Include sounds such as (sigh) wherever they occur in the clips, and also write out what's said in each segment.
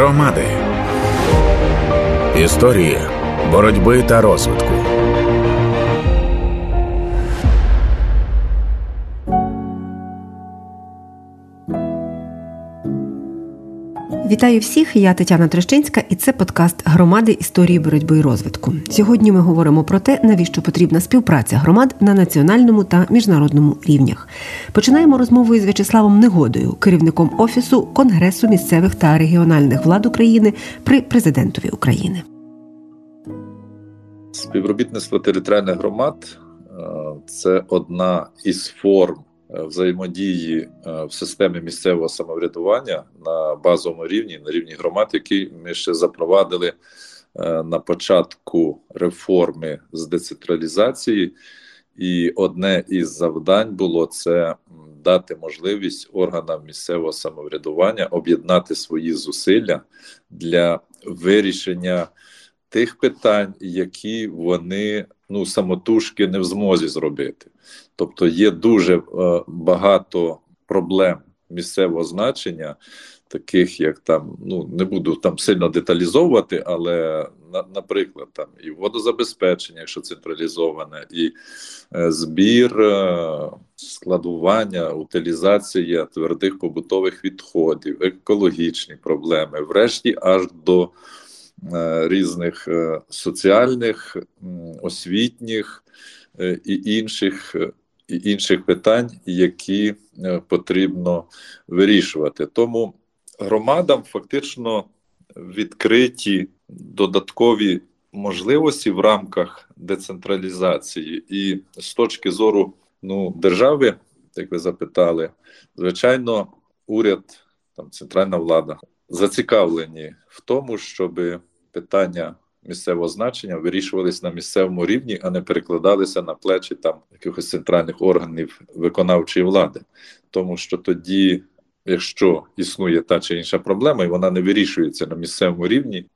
Громади історії боротьби та розвитку. Вітаю всіх, я Тетяна Трещинська, і це подкаст громади історії боротьби і розвитку. Сьогодні ми говоримо про те, навіщо потрібна співпраця громад на національному та міжнародному рівнях. Починаємо розмову із В'ячеславом Негодою, керівником офісу Конгресу місцевих та регіональних влад України при президентові України. Співробітництво територіальних громад е, це одна із форм взаємодії е, в системі місцевого самоврядування на базовому рівні, на рівні громад, які ми ще запровадили е, на початку реформи з децентралізації, і одне із завдань було це дати можливість органам місцевого самоврядування об'єднати свої зусилля для вирішення тих питань, які вони ну самотужки не в змозі зробити. Тобто є дуже е, багато проблем місцевого значення, таких як там, ну не буду там сильно деталізовувати, але на, наприклад, там і водозабезпечення, якщо централізоване, і е, збір, е, складування, утилізація твердих побутових відходів, екологічні проблеми, врешті аж до різних е, соціальних, освітніх е, і інших і інших питань, які потрібно вирішувати. Тому громадам фактично відкриті додаткові можливості в рамках децентралізації, і з точки зору ну, держави, як ви запитали, звичайно, уряд, там центральна влада зацікавлені в тому, щоб питання місцевого значення вирішувалися на місцевому рівні, а не перекладалися на плечі там якихось центральних органів виконавчої влади, тому що тоді, якщо існує та чи інша проблема, і вона не вирішується на місцевому рівні,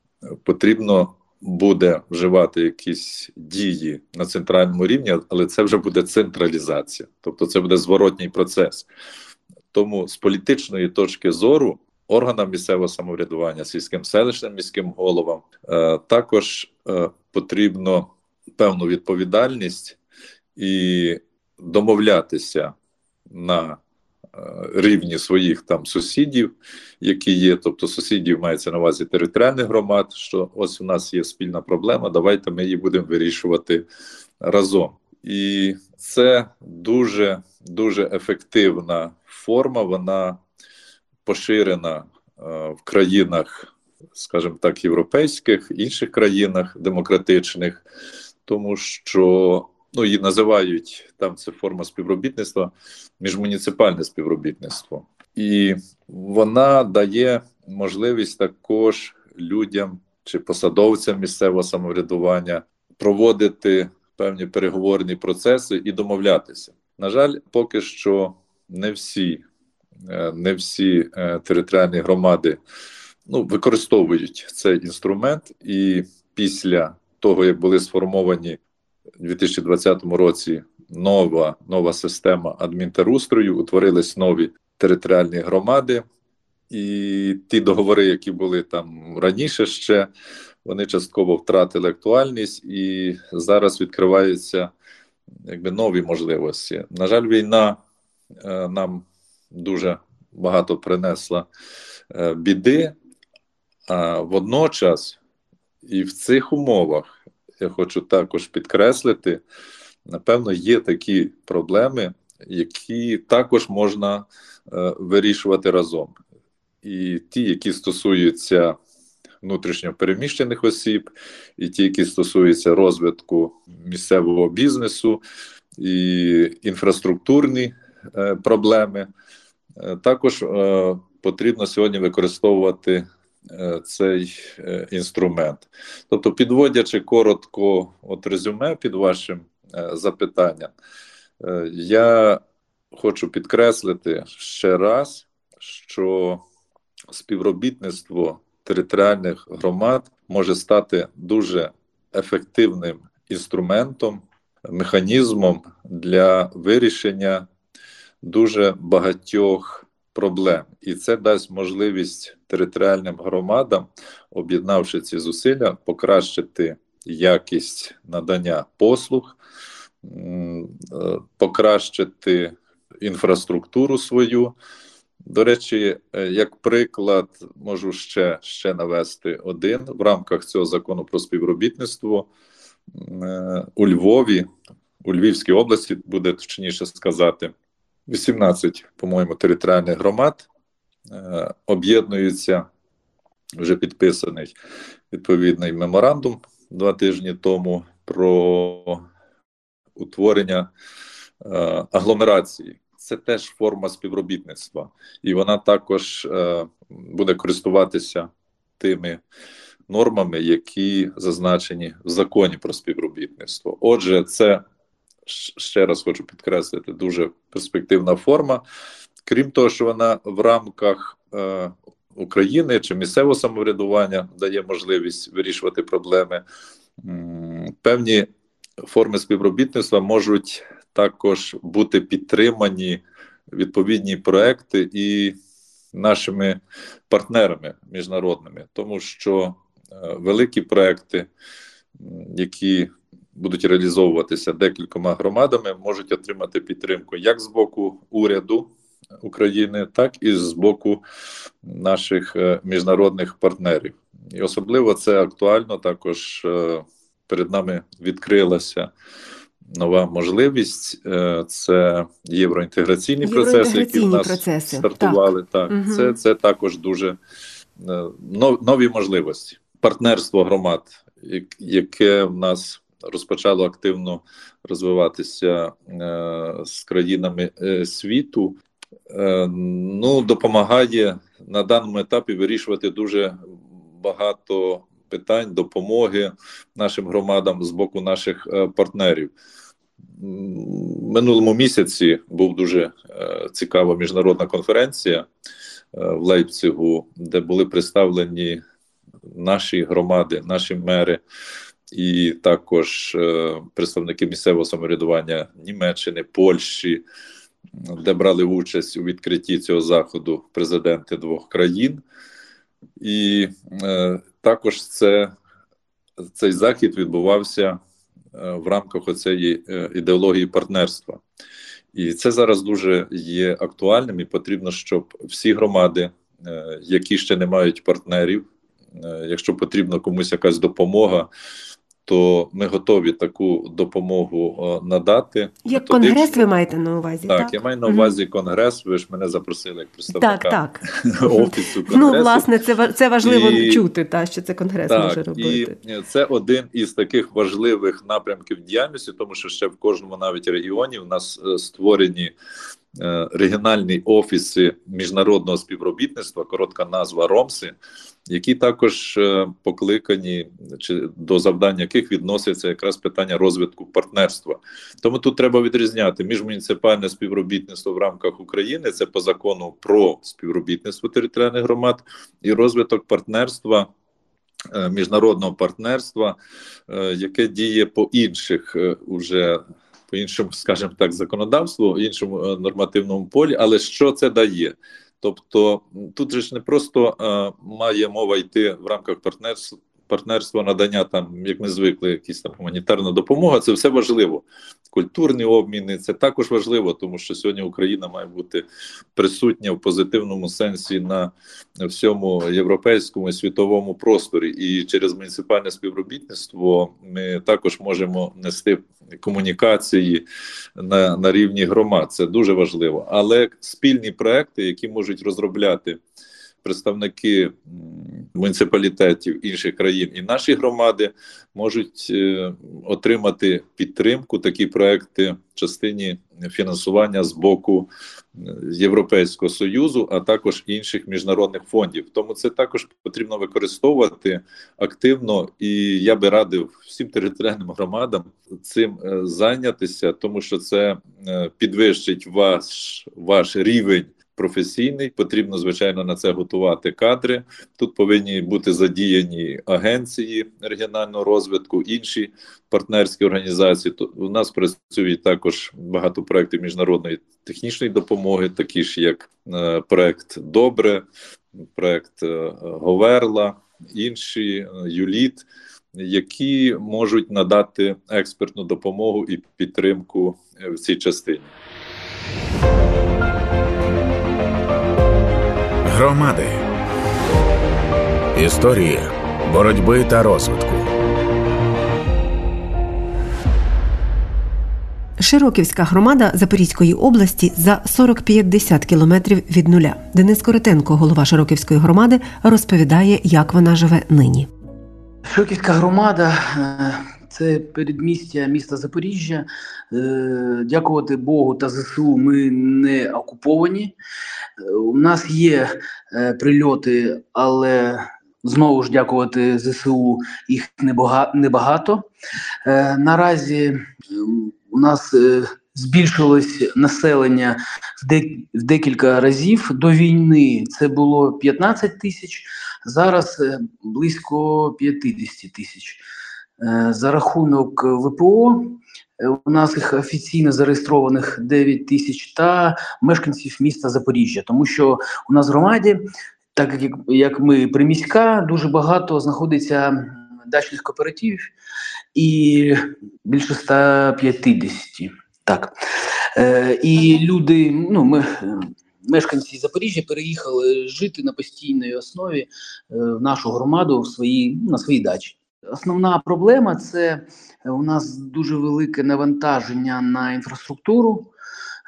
потрібно. Буде вживати якісь дії на центральному рівні, але це вже буде централізація, тобто це буде зворотній процес. Тому з політичної точки зору органам місцевого самоврядування, сільським селищним міським головам е, також е, потрібно певну відповідальність і домовлятися на е, рівні своїх там сусідів, які є, тобто сусідів мається на увазі територіальних громад. Що ось у нас є спільна проблема, давайте ми її будемо вирішувати разом. І це дуже дуже ефективна форма. Вона поширена е, в країнах, скажімо так, європейських, інших країнах демократичних, тому що ну, її називають там це форма співробітництва, міжмуніципальне співробітництво, і вона дає можливість також людям чи посадовцям місцевого самоврядування проводити певні переговорні процеси і домовлятися. На жаль, поки що не всі не всі е, територіальні громади ну, використовують цей інструмент, і після того, як були сформовані у 2020 році нова нова система адмінтерустрою, утворились нові територіальні громади, і ті договори, які були там раніше ще, вони частково втратили актуальність. І зараз відкриваються якби нові можливості. На жаль, війна е, нам дуже багато принесла е, біди, а водночас і в цих умовах я хочу також підкреслити, напевно, є такі проблеми, які також можна е, вирішувати разом. І ті, які стосуються внутрішньо переміщених осіб, і ті, які стосуються розвитку місцевого бізнесу і інфраструктурні е, проблеми. Е, також е, потрібно сьогодні використовувати е, цей інструмент. Тобто, підводячи коротко от резюме під вашим запитанням, я хочу підкреслити ще раз, що співробітництво територіальних громад може стати дуже ефективним інструментом, механізмом для вирішення дуже багатьох проблем, і це дасть можливість територіальним громадам, об'єднавши ці зусилля, покращити якість надання послуг, е, покращити інфраструктуру свою. До речі, е, як приклад, можу ще ще навести один в рамках цього закону про співробітництво е, у Львові, у Львівській області, буде точніше сказати, 18, по-моєму, територіальних громад е, об'єднуються вже підписаний відповідний меморандум два тижні тому про утворення агломерації це теж форма співробітництва, і вона також е, буде користуватися тими нормами, які зазначені в законі про співробітництво. Отже, це ще раз хочу підкреслити дуже перспективна форма. Крім того, що вона в рамках е, України чи місцевого самоврядування дає можливість вирішувати проблеми. Певні форми співробітництва можуть також бути підтримані відповідні проекти і нашими партнерами міжнародними, тому що е, великі проекти, які будуть реалізовуватися декількома громадами, можуть отримати підтримку як з боку уряду України, так і з боку наших е, міжнародних партнерів. І особливо це актуально також е, перед нами відкрилася нова можливість е, це євроінтеграційні, процеси, які в нас процеси. стартували. Так, так. Угу. це це також дуже нові можливості. Партнерство громад, яке в нас розпочало активно розвиватися е, з країнами світу. Ну, допомагає на даному етапі вирішувати дуже багато питань допомоги нашим громадам з боку наших е, партнерів. Минулому місяці був дуже е, цікава міжнародна конференція е, в Лейпцигу, де були представлені наші громади, наші мери. І також представники місцевого самоврядування Німеччини, Польщі, де брали участь у відкритті цього заходу президенти двох країн. І е, також це, цей захід відбувався е, в рамках оцеї е, ідеології партнерства. І це зараз дуже є актуальним, і потрібно, щоб всі громади, е, які ще не мають партнерів, е, якщо потрібна комусь якась допомога то ми готові таку допомогу надати. Як конгрес ви маєте на увазі? Так, так? я маю на увазі конгрес. Ви ж мене запросили як представника так, так. (laughs) офісу конгресу. Ну, власне, це це важливо і... чути, та що це конгрес так, може робити. І Це один із таких важливих напрямків діяльності, тому що ще в кожному навіть регіоні у нас е, створені. Е, регіональні офіси міжнародного співробітництва, коротка назва РОМСи, які також е, покликані чи до завдання яких відноситься якраз питання розвитку партнерства. Тому тут треба відрізняти міжмуніципальне співробітництво в рамках України, це по закону про співробітництво територіальних громад і розвиток партнерства. Е, міжнародного партнерства, яке діє по інших уже по іншому, скажімо так, законодавству, іншому е, нормативному полі, але що це дає? Тобто тут же ж не просто е, має мова йти в рамках партнерства партнерство, надання там, як ми звикли, якісь там гуманітарна допомога. Це все важливо. Культурні обміни це також важливо, тому що сьогодні Україна має бути присутня в позитивному сенсі на всьому європейському і світовому просторі. І через муніципальне співробітництво ми також можемо нести комунікації на, на рівні громад. Це дуже важливо. Але спільні проекти, які можуть розробляти представники муніципалітетів інших країн і наші громади можуть е, отримати підтримку такі проекти в частині фінансування з боку е, Європейського союзу, а також інших міжнародних фондів. Тому це також потрібно використовувати активно, і я би радив всім територіальним громадам цим е, зайнятися, тому що це підвищить ваш, ваш рівень професійний. Потрібно, звичайно, на це готувати кадри. Тут повинні бути задіяні агенції регіонального розвитку, інші партнерські організації. У нас працюють також багато проєктів міжнародної технічної допомоги, такі ж як е, проект Добре, проект е, Говерла, інші е, Юліт. Які можуть надати експертну допомогу і підтримку в цій частині. Громади історії боротьби та розвитку. Широківська громада Запорізької області за 40-50 кілометрів від нуля. Денис Коротенко, голова Широківської громади, розповідає, як вона живе нині. Широківська громада е, це передмістя міста Запоріжжя. Е, дякувати Богу та ЗСУ. Ми не окуповані. У нас є е, прильоти, але знову ж дякувати ЗСУ їх небагато. Е, наразі у нас збільшилось населення в декілька разів до війни. Це було 15 тисяч, зараз близько 50 тисяч. Е, за рахунок ВПО е, у нас їх офіційно зареєстрованих 9 тисяч та мешканців міста Запоріжжя, тому що у нас в громаді, так як як ми приміська, дуже багато знаходиться дачних кооперативів і більше 150. Так. Е, І люди, ну ми. Мешканці Запоріжжя переїхали жити на постійній основі е, в нашу громаду в свої, на своїй дачі. Основна проблема це е, у нас дуже велике навантаження на інфраструктуру,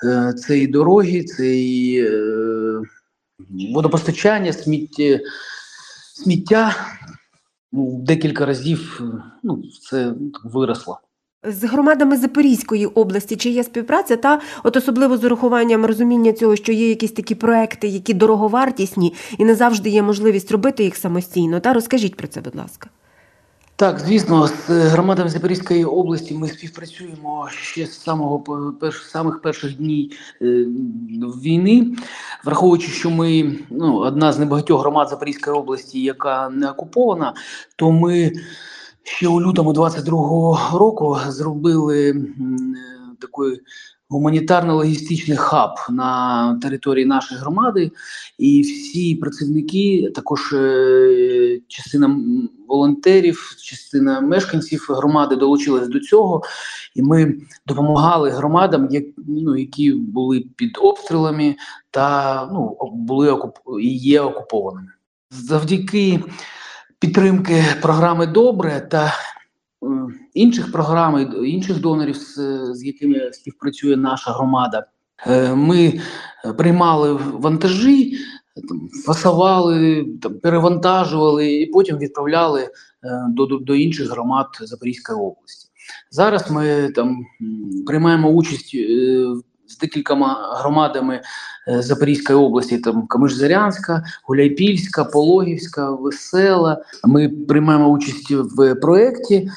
е, це і дороги, це і е, водопостачання, сміття, сміття. Ну, декілька разів ну, це виросло. З громадами Запорізької області чи є співпраця, та от особливо з урахуванням розуміння цього, що є якісь такі проекти, які дороговартісні, і не завжди є можливість робити їх самостійно. Та розкажіть про це, будь ласка. Так, звісно, з громадами Запорізької області ми співпрацюємо ще з самого перш, самих перших днів е, війни, враховуючи, що ми ну, одна з небагатьох громад Запорізької області, яка не окупована, то ми ще у лютому 22-го року зробили е, гуманітарно-логістичний хаб на території нашої громади, і всі працівники, також е, частина волонтерів, частина мешканців громади долучилась до цього, і ми допомагали громадам, як, ну, які були під обстрілами та ну, були окуп... і є окупованими. Завдяки підтримки програми Добре та інших програм, інших донорів, з, якими співпрацює наша громада. Е, ми приймали вантажі, фасували, перевантажували і потім відправляли е, до, до, до інших громад Запорізької області. Зараз ми там приймаємо участь з декількома громадами Запорізької області, там Камиш-Зарянська, Гуляйпільська, Пологівська, Весела. Ми приймаємо участь в проєкті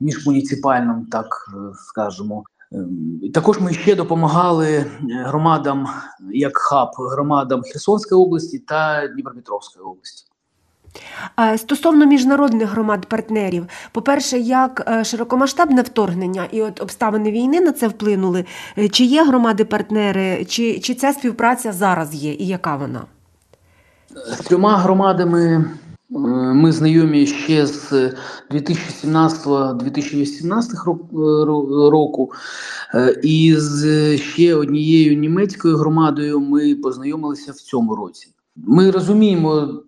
міжмуніципальним, так е, скажемо. Ем, також ми ще допомагали е, громадам як хаб громадам Херсонської області та Дніпропетровської області. Стосовно міжнародних громад-партнерів, по-перше, як е, широкомасштабне вторгнення і от обставини війни на це вплинули, чи є громади-партнери, чи чи ця співпраця зараз є, і яка вона? З трьома громадами Е, ми знайомі ще з 2017-2018 е, року, е, і з ще однією німецькою громадою ми познайомилися в цьому році. Ми розуміємо,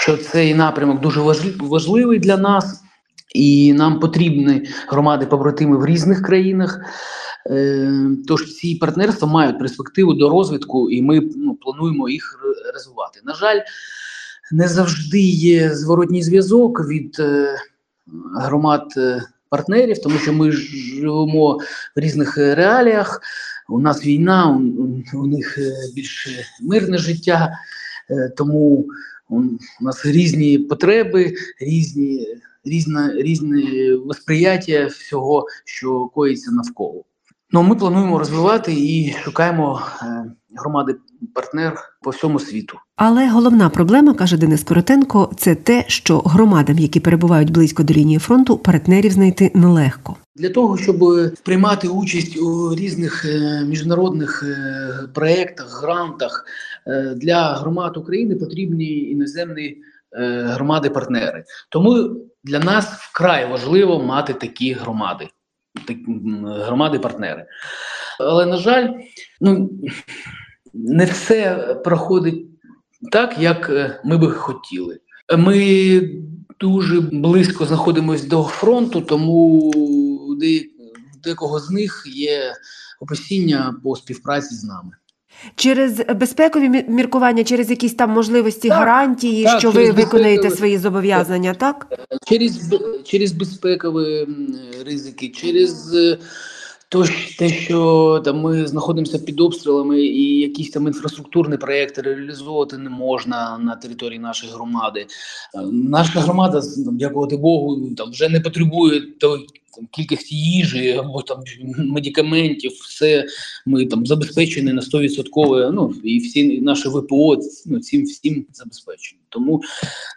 що цей напрямок дуже важливий для нас, і нам потрібні громади-побратими в різних країнах. Тож ці партнерства мають перспективу до розвитку, і ми ну, плануємо їх розвивати. На жаль не завжди є зворотній зв'язок від е, громад е, партнерів, тому що ми живемо в різних реаліях. У нас війна, у, них е, більш мирне життя, тому у нас різні потреби, різні різне, різне восприяття всього, що коїться навколо. Ну, Ми плануємо розвивати і шукаємо громади партнер по всьому світу. Але головна проблема, каже Денис Коротенко, це те, що громадам, які перебувають близько до лінії фронту, партнерів знайти нелегко. Для того щоб приймати участь у різних е, міжнародних е, проєктах, грантах е, для громад України потрібні іноземні громади-партнери. Тому для нас вкрай важливо мати такі громади, громади-партнери. Але на жаль, ну не все проходить так, як ми би хотіли. Ми дуже близько знаходимося до фронту, тому декого з них є опасіння по співпраці з нами. Через безпекові міркування, через якісь там можливості так, гарантії, так, що ви виконаєте свої зобов'язання, так? Через через безпекові ризики, через е, то, те, що там ми знаходимося під обстрілами, і якісь там інфраструктурні проекти реалізовувати не можна на території нашої громади. Е, наша громада, дякувати Богу, там вже не потребує той там, кількості їжі або там медикаментів, все ми там забезпечені на 100%, Ну і всі наші ВПО ну, цим всім забезпечені. Тому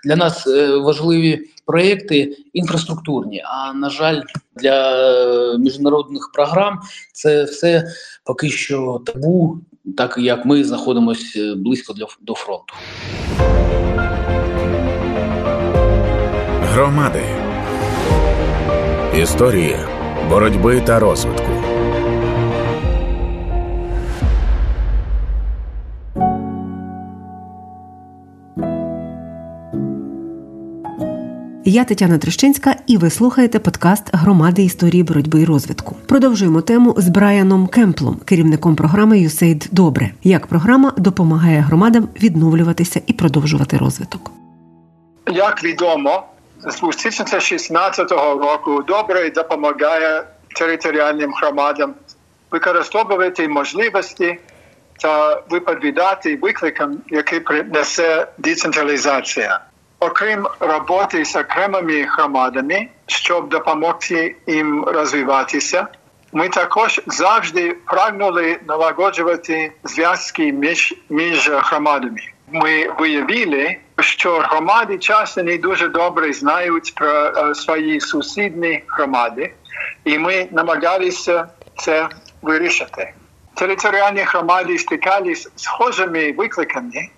для нас е, важливі проекти інфраструктурні. А на жаль, для міжнародних програм це все поки що табу, так як ми знаходимося близько для до фронту. Громади Історії боротьби та розвитку. Я Тетяна Трещинська, і ви слухаєте подкаст Громади історії боротьби і розвитку. Продовжуємо тему з Брайаном Кемплом, керівником програми «ЮСЕЙД Добре. Як програма допомагає громадам відновлюватися і продовжувати розвиток. Як відомо, з 2016 року добре допомагає територіальним громадам використовувати можливості та відповідати викликам, які принесе децентралізація. Окрім роботи з окремими громадами, щоб допомогти їм розвиватися, ми також завжди прагнули налагоджувати зв'язки між, між громадами. Ми виявили, що громади часто не дуже добре знають про е, свої сусідні громади, і ми намагалися це вирішити. Територіальні громади стикалися з схожими викликами,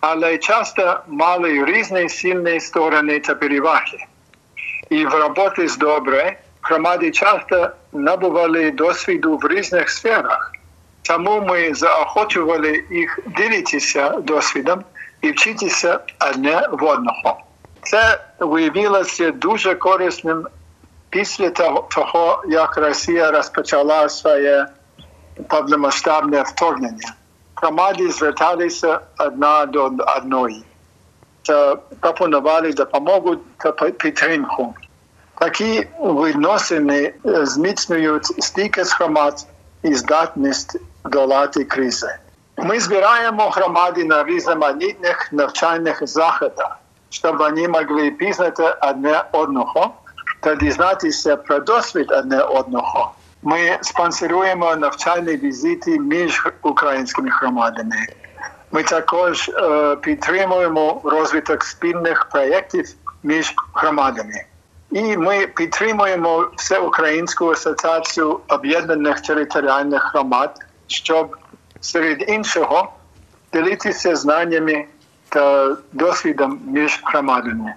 але часто мали різні сильні сторони та переваги. І в роботі з добре громади часто набували досвіду в різних сферах. Тому ми заохочували їх ділитися досвідом і вчитися одне в одного. Це виявилося дуже корисним після того, як Росія розпочала своє повномасштабне вторгнення. Громади зверталися одна до одної та пропонували допомогу та підтримку. Такі відносини зміцнюють стійкість громад і здатність долати кризи. Ми збираємо громади на різноманітних навчальних заходах, щоб вони могли пізнати одне одного та дізнатися про досвід одне одного. Ми спонсоруємо навчальні візити між українськими громадами. Ми також е, підтримуємо розвиток спільних проєктів між громадами. І ми підтримуємо Всеукраїнську асоціацію об'єднаних територіальних громад, щоб серед іншого ділитися знаннями та досвідом між громадами.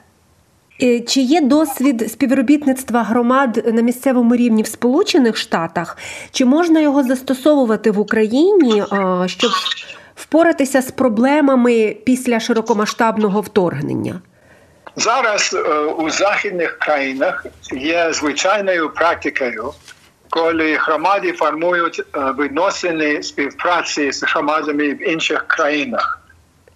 Е, чи є досвід співробітництва громад на місцевому рівні в Сполучених Штатах? Чи можна його застосовувати в Україні, щоб впоратися з проблемами після широкомасштабного вторгнення? Зараз е, у західних країнах є звичайною практикою, коли громади формують е, відносини співпраці з громадами в інших країнах,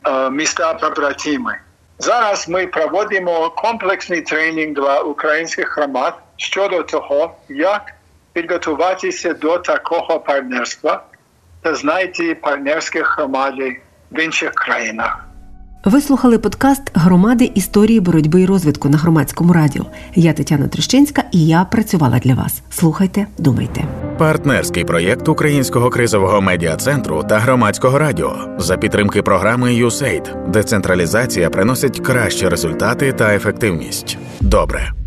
е, міста побратими. Зараз ми проводимо комплексний тренінг для українських громад щодо того, як підготуватися до такого партнерства та знайти партнерські громади в інших країнах. Ви слухали подкаст Громади історії боротьби і розвитку на громадському радіо. Я Тетяна Трещинська і я працювала для вас. Слухайте, думайте. Партнерський проєкт Українського кризового медіа центру та громадського радіо за підтримки програми «ЮСЕЙД». Децентралізація приносить кращі результати та ефективність. Добре.